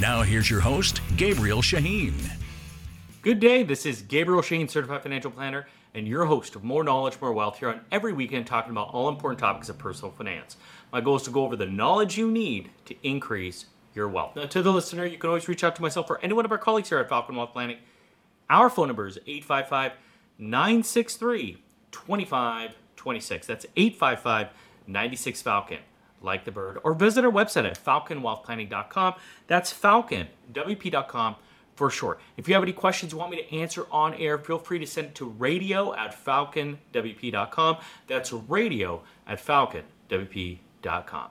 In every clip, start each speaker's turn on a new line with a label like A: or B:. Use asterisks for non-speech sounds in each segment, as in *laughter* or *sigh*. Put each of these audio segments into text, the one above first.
A: Now, here's your host, Gabriel Shahin.
B: Good day. This is Gabriel Shahin, certified financial planner, and your host of More Knowledge, More Wealth here on every weekend talking about all important topics of personal finance. My goal is to go over the knowledge you need to increase your wealth. Now, to the listener, you can always reach out to myself or any one of our colleagues here at Falcon Wealth Planning. Our phone number is 855 963 2526. That's 855 96 Falcon, like the bird. Or visit our website at falconwealthplanning.com. That's falconwp.com for short. If you have any questions you want me to answer on air, feel free to send it to radio at falconwp.com. That's radio at falconwp.com.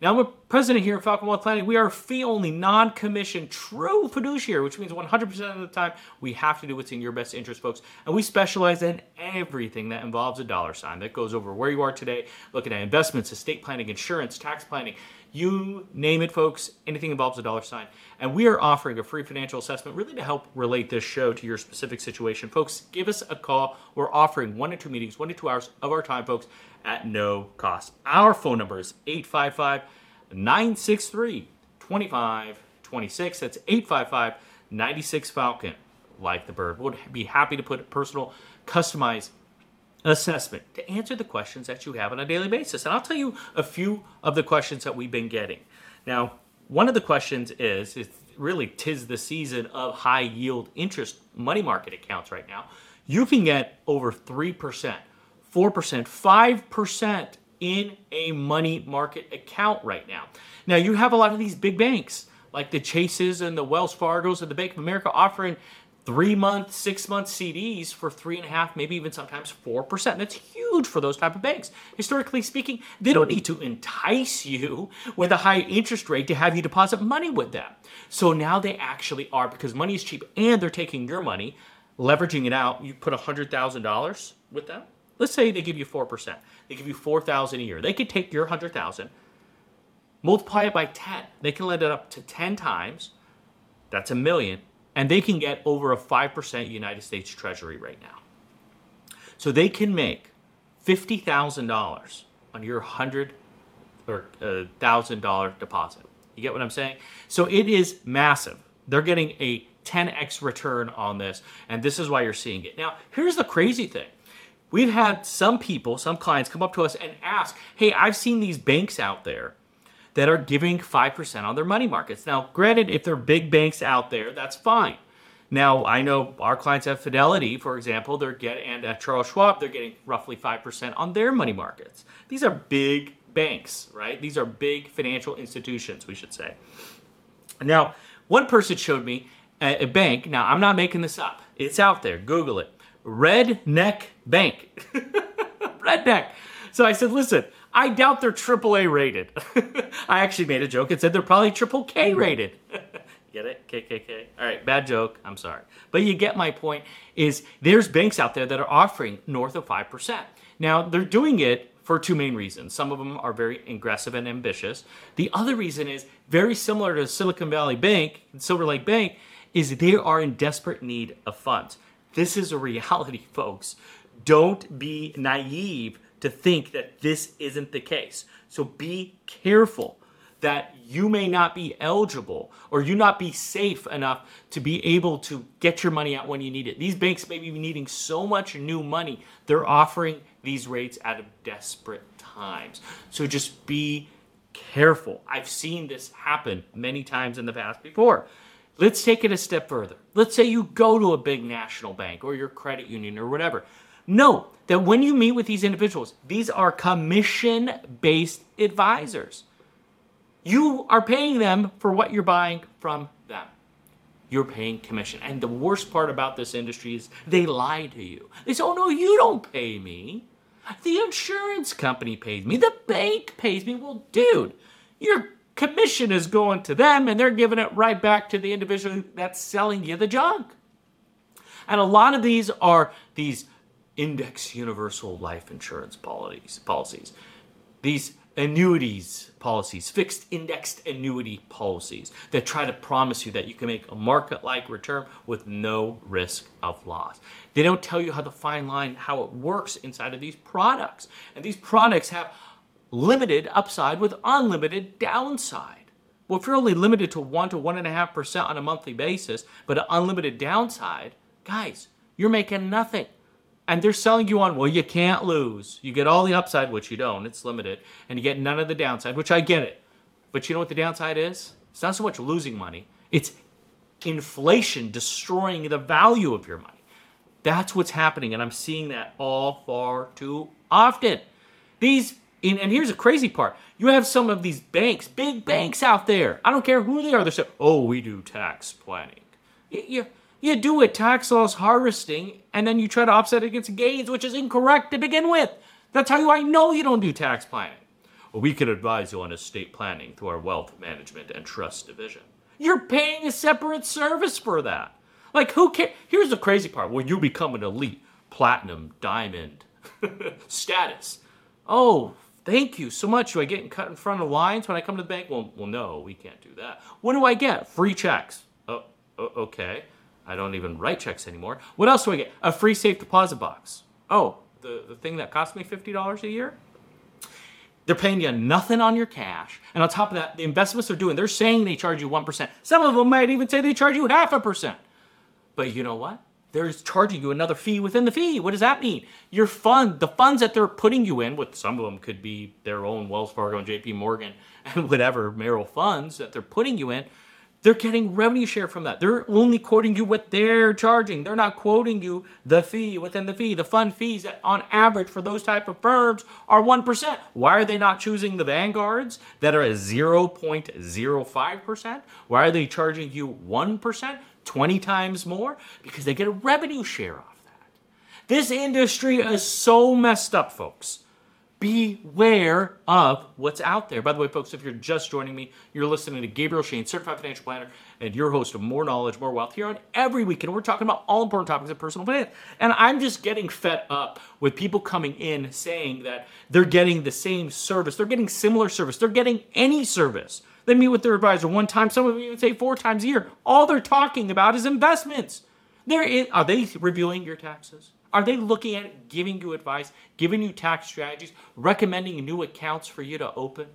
B: Now, I'm a president here at Falcon Wealth Planning. We are fee only, non commissioned, true fiduciary, which means 100% of the time we have to do what's in your best interest, folks. And we specialize in everything that involves a dollar sign that goes over where you are today, looking at investments, estate planning, insurance, tax planning, you name it, folks, anything involves a dollar sign. And we are offering a free financial assessment really to help relate this show to your specific situation. Folks, give us a call. We're offering one to two meetings, one to two hours of our time, folks, at no cost. Our phone number is 855 963 2526. That's 855 96 Falcon. Like the bird. We'll be happy to put personal, customized assessment to answer the questions that you have on a daily basis. And I'll tell you a few of the questions that we've been getting. Now, one of the questions is, is really tis the season of high yield interest money market accounts right now. You can get over 3%, 4%, 5% in a money market account right now. Now, you have a lot of these big banks like the Chases and the Wells Fargos and the Bank of America offering three month, six month CDs for three and a half, maybe even sometimes four percent. That's huge for those type of banks. Historically speaking, they don't need to entice you with a high interest rate to have you deposit money with them. So now they actually are because money is cheap and they're taking your money, leveraging it out. You put hundred thousand dollars with them. Let's say they give you four percent. They give you four thousand a year. They could take your hundred thousand, multiply it by ten. They can lend it up to ten times. That's a million and they can get over a 5% United States Treasury right now. So they can make $50,000 on your 100 or $1,000 uh, deposit. You get what I'm saying? So it is massive. They're getting a 10x return on this, and this is why you're seeing it. Now, here's the crazy thing. We've had some people, some clients come up to us and ask, "Hey, I've seen these banks out there that are giving 5% on their money markets. Now, granted, if they're big banks out there, that's fine. Now, I know our clients have Fidelity, for example, they're getting, and at Charles Schwab, they're getting roughly 5% on their money markets. These are big banks, right? These are big financial institutions, we should say. Now, one person showed me a, a bank. Now, I'm not making this up. It's out there. Google it. Redneck Bank. *laughs* Redneck. So I said, listen, I doubt they're AAA rated. *laughs* I actually made a joke and said they're probably triple K rated. *laughs* get it? KKK. All right, bad joke. I'm sorry. But you get my point is there's banks out there that are offering north of 5%. Now, they're doing it for two main reasons. Some of them are very aggressive and ambitious. The other reason is very similar to Silicon Valley Bank, Silver Lake Bank, is they are in desperate need of funds. This is a reality, *laughs* folks. Don't be naive to think that this isn't the case. So be careful that you may not be eligible or you not be safe enough to be able to get your money out when you need it. These banks may be needing so much new money, they're offering these rates out of desperate times. So just be careful. I've seen this happen many times in the past before. Let's take it a step further. Let's say you go to a big national bank or your credit union or whatever Know that when you meet with these individuals, these are commission based advisors. You are paying them for what you're buying from them. You're paying commission. And the worst part about this industry is they lie to you. They say, oh no, you don't pay me. The insurance company pays me. The bank pays me. Well, dude, you're commission is going to them and they're giving it right back to the individual that's selling you the junk. And a lot of these are these index universal life insurance policies, policies. These annuities policies, fixed indexed annuity policies that try to promise you that you can make a market like return with no risk of loss. They don't tell you how the fine line, how it works inside of these products. And these products have limited upside with unlimited downside. Well, if you're only limited to 1 to 1.5% on a monthly basis, but an unlimited downside, guys, you're making nothing. And they're selling you on, well, you can't lose. You get all the upside, which you don't, it's limited, and you get none of the downside, which I get it. But you know what the downside is? It's not so much losing money, it's inflation destroying the value of your money. That's what's happening, and I'm seeing that all far too often. These and, here's the crazy part. You have some of these banks, big banks out there. I don't care who they are. They're saying, oh, we do tax planning. You, you, do it tax loss harvesting, and then you try to offset it against gains, which is incorrect to begin with. That's how you, I know you don't do tax planning. Well, we can advise you on estate planning through our wealth management and trust division. You're paying a separate service for that. Like, who cares? Here's the crazy part when you become an elite, platinum, diamond *laughs* status. Oh, Thank you so much. Do I get cut in front of lines when I come to the bank? Well, well, no, we can't do that. What do I get? Free checks. Oh, okay. I don't even write checks anymore. What else do I get? A free safe deposit box. Oh, the, the thing that cost me $50 a year? They're paying you nothing on your cash. And on top of that, the investments they're doing, they're saying they charge you 1%. Some of them might even say they charge you half a percent. But you know what? they're charging you another fee within the fee. What does that mean? Your fund, the funds that they're putting you in, with some of them could be their own Wells Fargo and JP Morgan and *laughs* whatever Merrill funds that they're putting you in, they're getting revenue share from that. They're only quoting you what they're charging. They're not quoting you the fee within the fee. The fund fees that on average for those type of firms are 1%. Why are they not choosing the Vanguards that are at 0.05%? Why are they charging you 1%? 20 times more because they get a revenue share off that. This industry is so messed up, folks. Beware of what's out there. By the way, folks, if you're just joining me, you're listening to Gabriel Shahin, certified financial planner, and your host of More Knowledge, More Wealth here on every weekend. We're talking about all important topics of personal finance. And I'm just getting fed up with people coming in saying that they're getting the same service, they're getting similar service, they're getting any service they meet with their advisor one time, some of them even say four times a year. All they're talking about is investments. Are they reviewing your taxes? Are they looking at it, giving you advice, giving you tax strategies, recommending new accounts for you to open?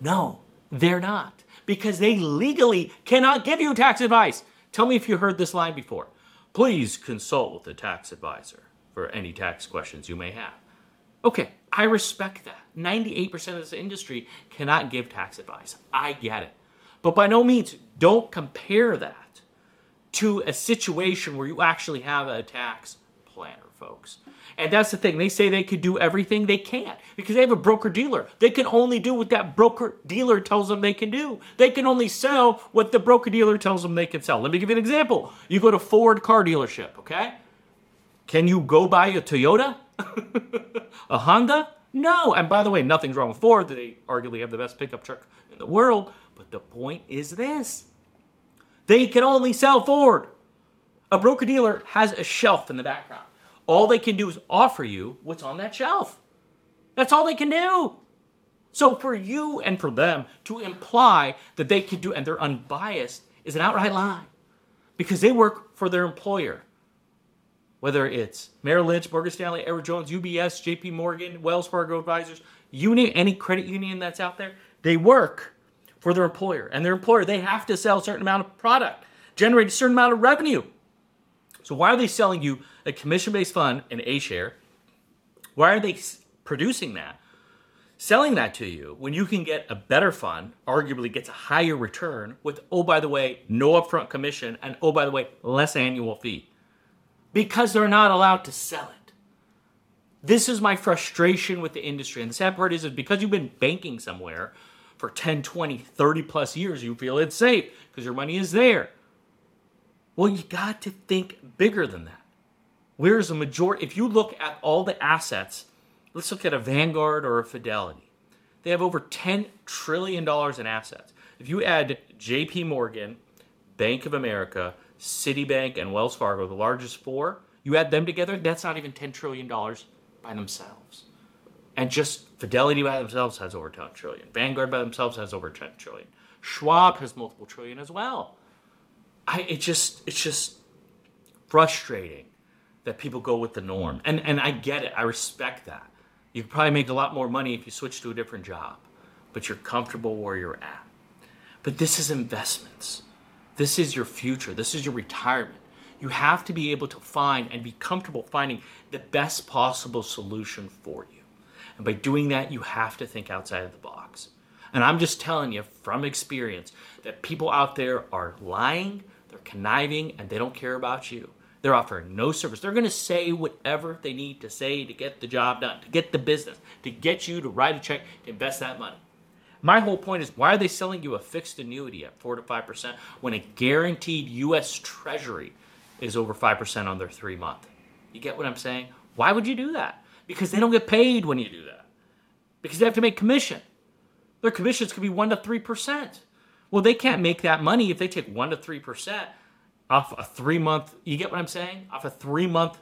B: No, they're not because they legally cannot give you tax advice. Tell me if you heard this line before. Please consult with a tax advisor for any tax questions you may have. Okay, I respect that. 98% of this industry cannot give tax advice. I get it. But by no means, don't compare that to a situation where you actually have a tax folks. And that's the thing. They say they could do everything. They can't because they have a broker dealer. They can only do what that broker dealer tells them they can do. They can only sell what the broker dealer tells them they can sell. Let me give you an example. You go to Ford car dealership, okay? Can you go buy a Toyota? *laughs* a Honda? No. And by the way, nothing's wrong with Ford. They arguably have the best pickup truck in the world. But the point is this they can only sell Ford. A broker dealer has a shelf in the background. All they can do is offer you what's on that shelf. That's all they can do. So for you and for them to imply that they can do and they're unbiased is an outright lie because they work for their employer whether it's Merrill Lynch, Morgan Stanley, Edward Jones, UBS, JP Morgan, Wells Fargo Advisors, union, any credit union that's out there, they work for their employer. And their employer, they have to sell a certain amount of product, generate a certain amount of revenue. So why are they selling you a commission-based fund, an A share? Why are they producing that? Selling that to you when you can get a better fund, arguably gets a higher return with, oh, by the way, no upfront commission, and oh, by the way, less annual fee because they're not allowed to sell it. This is my frustration with the industry. And the sad part is, is because you've been banking somewhere for 10, 20, 30 plus years, you feel it's safe because your money is there. Well, you got to think bigger than that. Where's the majority? If you look at all the assets, let's look at a Vanguard or a Fidelity. They have over $10 trillion in assets. If you add JP Morgan, Bank of America, Citibank, and Wells Fargo, the largest four, you add them together, that's not even $10 trillion by themselves. And just Fidelity by themselves has over 10 trillion. Vanguard by themselves has over 10 trillion. Schwab has multiple trillion as well. I it just it's just frustrating that people go with the norm. And and I get it. I respect that. You could probably make a lot more money if you switch to a different job, but you're comfortable where you're at. But this is investments. This is your future. This is your retirement. You have to be able to find and be comfortable finding the best possible solution for you. And by doing that, you have to think outside of the box. And I'm just telling you from experience that people out there are lying, they're conniving, and they don't care about you. They're offering no service. They're going to say whatever they need to say to get the job done, to get the business, to get you to write a check, to invest that money. My whole point is why are they selling you a fixed annuity at 4 to 5% when a guaranteed US Treasury is over 5% on their three month? You get what I'm saying? Why would you do that? Because they don't get paid when you do that. Because they have to make commission. Their commissions could be 1 to 3%. Well, they can't make that money if they take 1 to 3% off a three month, you get what I'm saying? Off a three month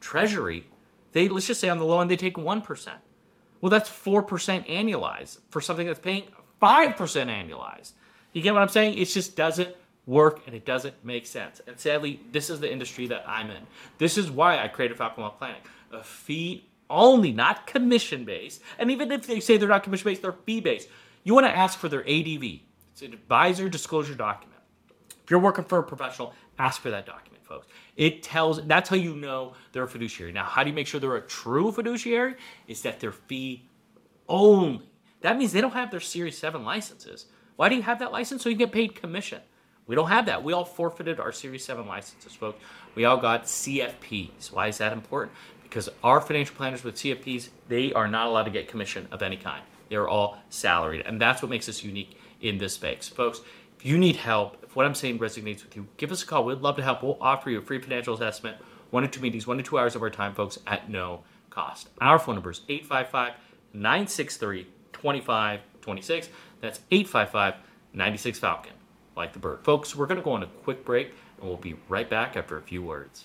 B: treasury. They, let's just say on the low end, they take 1%. Well, that's 4% annualized for something that's paying 5% annualized. You get what I'm saying? It just doesn't work and it doesn't make sense. And sadly, this is the industry that I'm in. This is why I created Falcon Wealth Planning, a fee only, not commission based. And even if they say they're not commission based, they're fee based. You want to ask for their ADV. It's an advisor disclosure document. If you're working for a professional, ask for that document, folks. It tells that's how you know they're a fiduciary. Now, how do you make sure they're a true fiduciary? Is that they're fee only. That means they don't have their Series 7 licenses. Why do you have that license? So you get paid commission. We don't have that. We all forfeited our Series 7 licenses, folks. We all got CFPs. Why is that important? Because our financial planners with CFPs, they are not allowed to get commission of any kind. They're all salaried. And that's what makes us unique in this space. Folks, if you need help, if what I'm saying resonates with you, give us a call. We'd love to help. We'll offer you a free financial assessment, one to two meetings, one to two hours of our time, folks, at no cost. Our phone number is 855 963 2526. That's 855 96 Falcon, like the bird. Folks, we're going to go on a quick break and we'll be right back after a few words.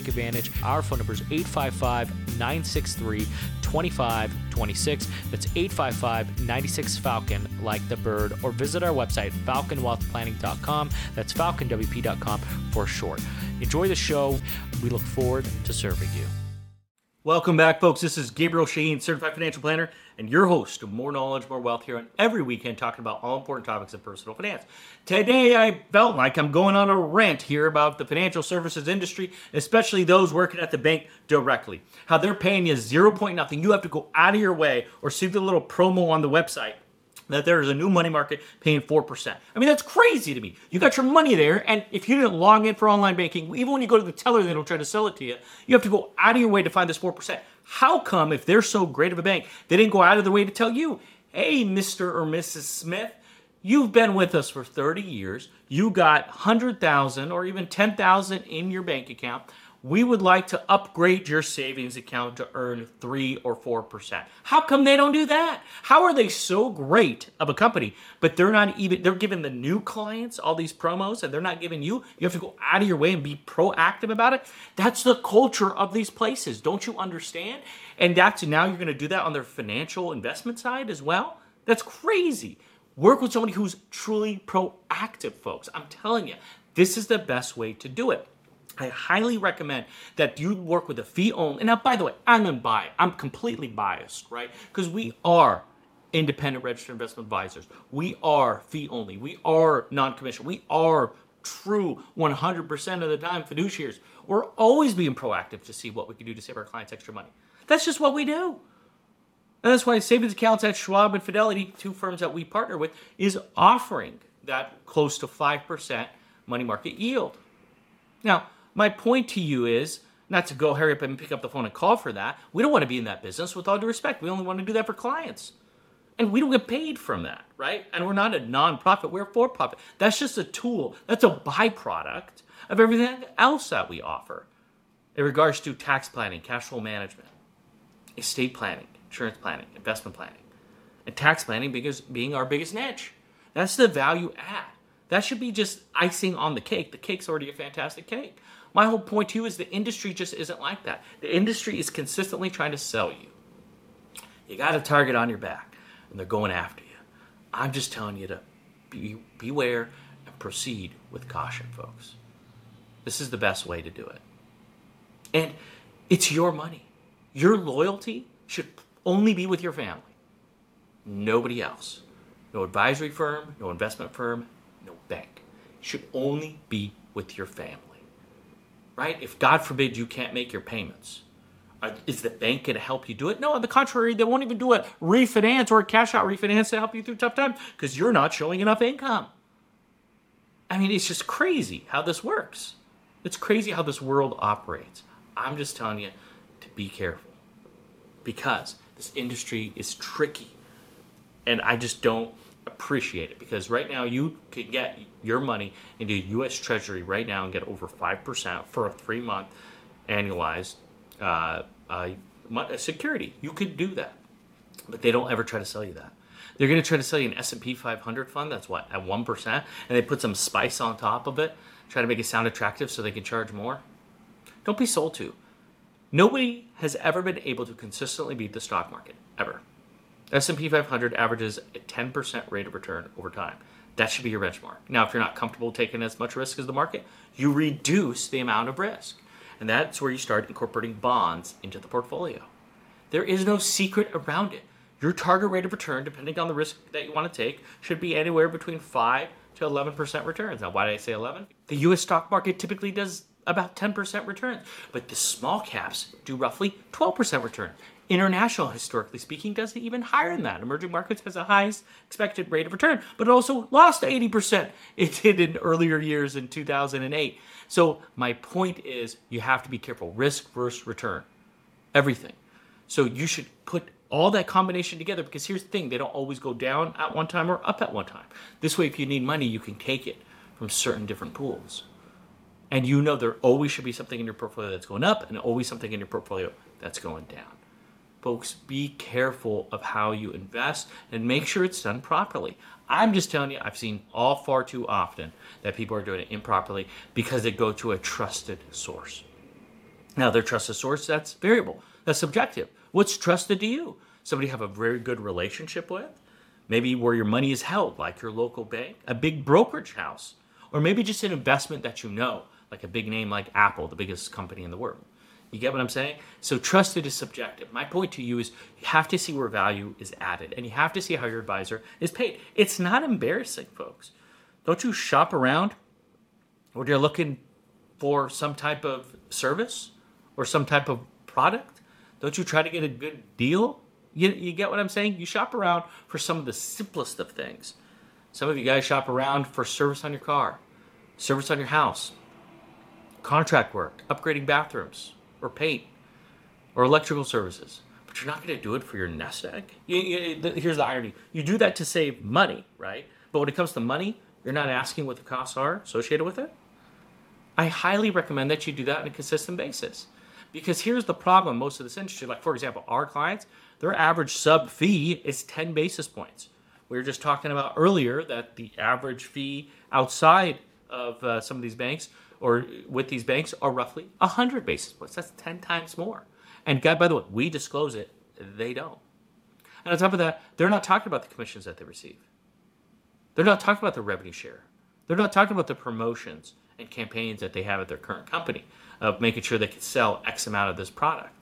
B: take advantage. Our phone number is 855 963 2526. That's 855 96 Falcon, like the bird, or visit our website, falconwealthplanning.com. That's falconwp.com for short. Enjoy the show. We look forward to serving you. Welcome back, folks. This is Gabriel Shahin, certified financial planner, and your host of More Knowledge, More Wealth here on every weekend, talking about all important topics of personal finance. Today, I felt like I'm going on a rant here about the financial services industry, especially those working at the bank directly. How they're paying you zero point nothing. You have to go out of your way or see the little promo on the website that there is a new money market paying 4%. I mean, that's crazy to me. You got your money there, and if you didn't log in for online banking, even when you go to the teller, they don't try to sell it to you. You have to go out of your way to find this 4%. How come, if they're so great of a bank, they didn't go out of their way to tell you, hey, Mr. or Mrs. Smith, you've been with us for 30 years, you got 100,000 or even 10,000 in your bank account we would like to upgrade your savings account to earn 3 or 4%. How come they don't do that? How are they so great of a company, but they're not even they're giving the new clients all these promos and they're not giving you you have to go out of your way and be proactive about it? That's the culture of these places. Don't you understand? And that's now you're going to do that on their financial investment side as well? That's crazy. Work with somebody who's truly proactive, folks. I'm telling you, this is the best way to do it. I highly recommend that you work with a fee only. Now, by the way, I'm in bias. I'm completely biased, right? Because we are independent registered investment advisors. We are fee only. We are non-commissioned. We are true 100% of the time fiduciaries. We're always being proactive to see what we can do to save our clients extra money. That's just what we do. And that's why savings accounts at Schwab and Fidelity, two firms that we partner with, is offering that close to 5% money market yield. Now, my point to you is not to go hurry up and pick up the phone and call for that. We don't want to be in that business with all due respect. We only want to do that for clients. And we don't get paid from that, right? And we're not a nonprofit, we're a for profit. That's just a tool, that's a byproduct of everything else that we offer in regards to tax planning, cash flow management, estate planning, insurance planning, investment planning, and tax planning because being our biggest niche. That's the value add. That should be just icing on the cake. The cake's already a fantastic cake. My whole point to you is the industry just isn't like that. The industry is consistently trying to sell you. You got a target on your back, and they're going after you. I'm just telling you to be, beware and proceed with caution, folks. This is the best way to do it. And it's your money. Your loyalty should only be with your family, nobody else. No advisory firm, no investment firm, should only be with your family. Right? If God forbid you can't make your payments, uh, is the bank going to help you do it? No, on the contrary, they won't even do a refinance or a cash out refinance to help you through tough times because you're not showing enough income. I mean, it's just crazy how this works. It's crazy how this world operates. I'm just telling you to be careful because this industry is tricky and I just don't appreciate it because right now you can get your money into U.S. Treasury right now and get over 5% for a three month annualized uh, uh, security. You could do that, but they don't ever try to sell you that. They're going to try to sell you an S&P 500 fund that's what at 1% and they put some spice on top of it, try to make it sound attractive so they can charge more. Don't be sold to. Nobody has ever been able to consistently beat the stock market ever. S&P 500 averages a 10% rate of return over time. That should be your benchmark. Now, if you're not comfortable taking as much risk as the market, you reduce the amount of risk. And that's where you start incorporating bonds into the portfolio. There is no secret around it. Your target rate of return, depending on the risk that you want to take, should be anywhere between 5 to 11% returns. Now, why did I say 11? The US stock market typically does about 10% returns, but the small caps do roughly 12% return. International, historically speaking, does it even higher than that. Emerging markets has the highest expected rate of return, but it also lost 80%. *laughs* It did in earlier years in 2008. So my point is you have to be careful. Risk versus return. Everything. So you should put all that combination together because here's the thing they don't always go down at one time or up at one time. This way, if you need money, you can take it from certain different pools. And you know there always should be something in your portfolio that's going up and always something in your portfolio that's going down. Folks, be careful of how you invest and make sure it's done properly. I'm just telling you, I've seen all far too often that people are doing it improperly because they go to a trusted source. Now, their trusted source, that's variable, that's subjective. What's trusted to you? Somebody you have a very good relationship with? Maybe where your money is held, like your local bank, a big brokerage house, or maybe just an investment that you know, like a big name like Apple, the biggest company in the world. You get what I'm saying? So trusted is subjective. My point to you is you have to see where value is added and you have to see how your advisor is paid. It's not embarrassing, folks. Don't you shop around when you're looking for some type of service or some type of product? Don't you try to get a good deal? You, you get what I'm saying? You shop around for some of the simplest of things. Some of you guys shop around for service on your car, service on your house, contract work, upgrading bathrooms, or paint or electrical services. But you're not going to do it for your nest egg. You, you, here's the irony you do that to save money, right? But when it comes to money, you're not asking what the costs are associated with it. I highly recommend that you do that on a consistent basis. Because here's the problem most of this industry, like for example, our clients, their average sub fee is 10 basis points. We were just talking about earlier that the average fee outside of uh, some of these banks or with these banks are roughly 100 basis points. That's 10 times more. And God, by the way, we disclose it, they don't. And on top of that, they're not talking about the commissions that they receive. They're not talking about the revenue share. They're not talking about the promotions and campaigns that they have at their current company of making sure they can sell X amount of this product.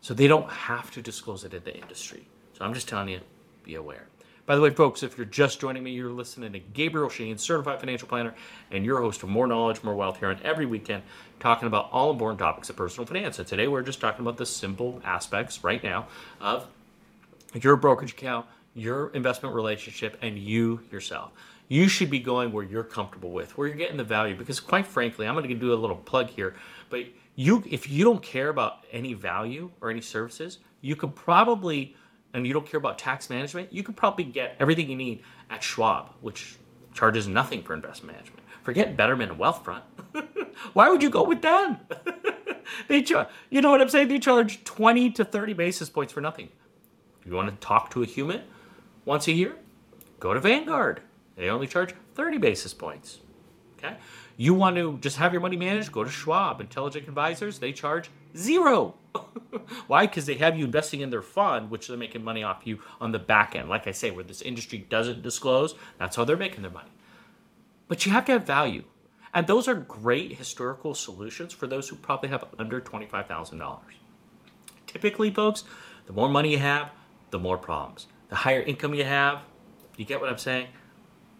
B: So they don't have to disclose it in the industry. So I'm just telling you, be aware. By the way, folks, if you're just joining me, you're listening to Gabriel Shahin, certified financial planner, and your host of More Knowledge, More Wealth here on every weekend, talking about all important topics of personal finance. And today we're just talking about the simple aspects right now of your brokerage account, your investment relationship, and you yourself. You should be going where you're comfortable with, where you're getting the value. Because quite frankly, I'm going to do a little plug here, but you, if you don't care about any value or any services, you could probably and you don't care about tax management, you could probably get everything you need at Schwab, which charges nothing for investment management. Forget Betterment and Wealthfront. *laughs* Why would you go with them? *laughs* they charge, you know what I'm saying? They charge 20 to 30 basis points for nothing. You want to talk to a human once a year, go to Vanguard. They only charge 30 basis points. Okay? You want to just have your money managed, go to Schwab. Intelligent Advisors, they charge zero. *laughs* Why? Because they have you investing in their fund, which they're making money off you on the back end. Like I say, where this industry doesn't disclose, that's how they're making their money. But you have to have value. And those are great historical solutions for those who probably have under $25,000. Typically, folks, the more money you have, the more problems. The higher income you have, you get what I'm saying?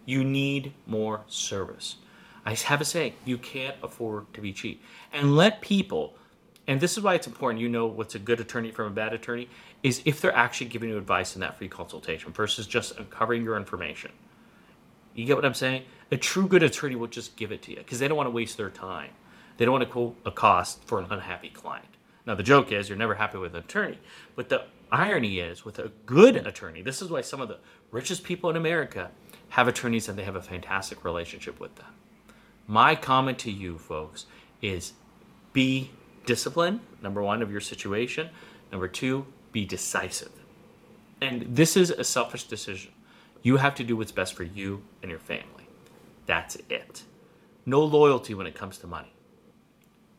B: You need more service. I have a saying, you can't afford to be cheap. And let people and this is why it's important you know what's a good attorney from a bad attorney is if they're actually giving you advice in that free consultation versus just uncovering your information. You get what i'm saying? A true good attorney will just give it to you because they don't want to waste their time. They don't want to quote a cost for an unhappy client. Now the joke is you're never happy with an attorney but the irony is with a good attorney this is why some of the richest people in america have attorneys and they have a fantastic relationship with them. My comment to you folks is be discipline, number one, of your situation. Number two, be decisive. And this is a selfish decision. You have to do what's best for you and your family. That's it. No loyalty when it comes to money.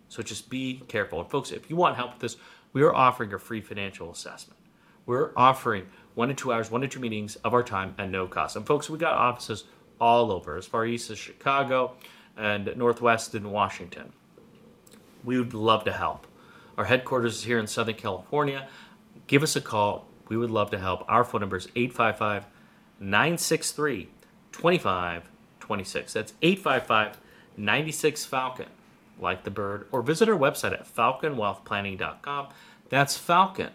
B: So just be careful. And folks, if you want help with this, we are offering a free financial assessment. We're offering one to two hours, one to two meetings of our time at no cost. And folks, we got offices all over, as far east as Chicago and northwest in Washington we would love to help. Our headquarters is here in Southern California. Give us a call. We would love to help. Our phone number is 855 963 2526. That's 855 96 Falcon, like the bird, or visit our website at falconwealthplanning.com. That's Falcon,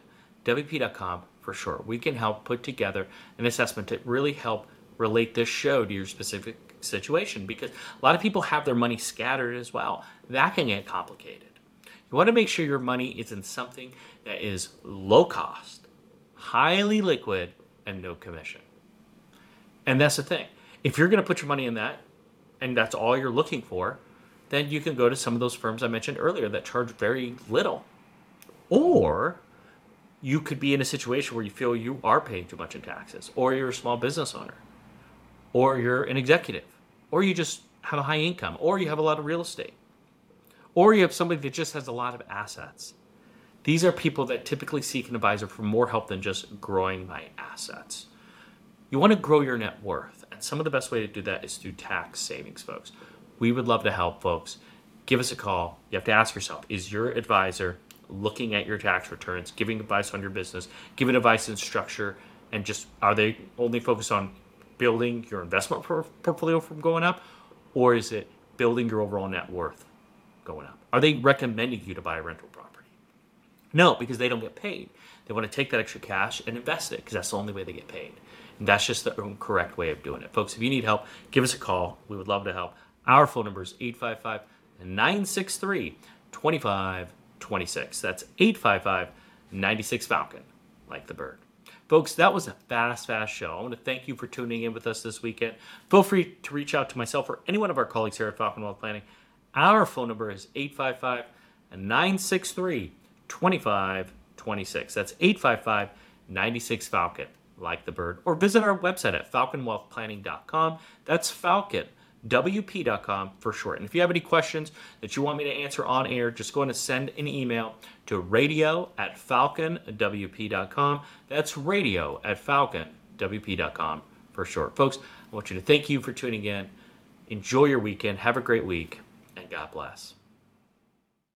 B: WP.com for sure. We can help put together an assessment to really help relate this show to your specific situation because a lot of people have their money scattered as well. That can get complicated. You want to make sure your money is in something that is low cost, highly liquid, and no commission. And that's the thing. If you're going to put your money in that and that's all you're looking for, then you can go to some of those firms I mentioned earlier that charge very little. Or you could be in a situation where you feel you are paying too much in taxes, or you're a small business owner or you're an executive, or you just have a high income, or you have a lot of real estate, or you have somebody that just has a lot of assets. These are people that typically seek an advisor for more help than just growing my assets. You want to grow your net worth, and some of the best way to do that is through tax savings, folks. We would love to help folks. Give us a call. You have to ask yourself is your advisor looking at your tax returns, giving advice on your business, giving advice in structure, and just are they only focused on building your investment portfolio from going up, or is it building your overall net worth going up? Are they recommending you to buy a rental property? No, because they don't get paid. They want to take that extra cash and invest it because that's the only way they get paid. And that's just the correct way of doing it. Folks, if you need help, give us a call. We would love to help. Our phone number is 855 963 2526. That's 855 96 Falcon, like the bird. Folks, that was a fast, fast show. I want to thank you for tuning in with us this weekend. Feel free to reach out to myself or any one of our colleagues here at Falcon Wealth Planning. Our phone number is 855 963 2526. That's 855 96 Falcon, like the bird. Or visit our website at falconwealthplanning.com. That's Falcon WP.com for short. And if you have any questions that you want me to answer on air, just go ahead and send an email to radio at falconwp.com. That's radio at falconwp.com for short. Folks, I want you to thank you for tuning in. Enjoy your weekend. Have a great week, and God bless.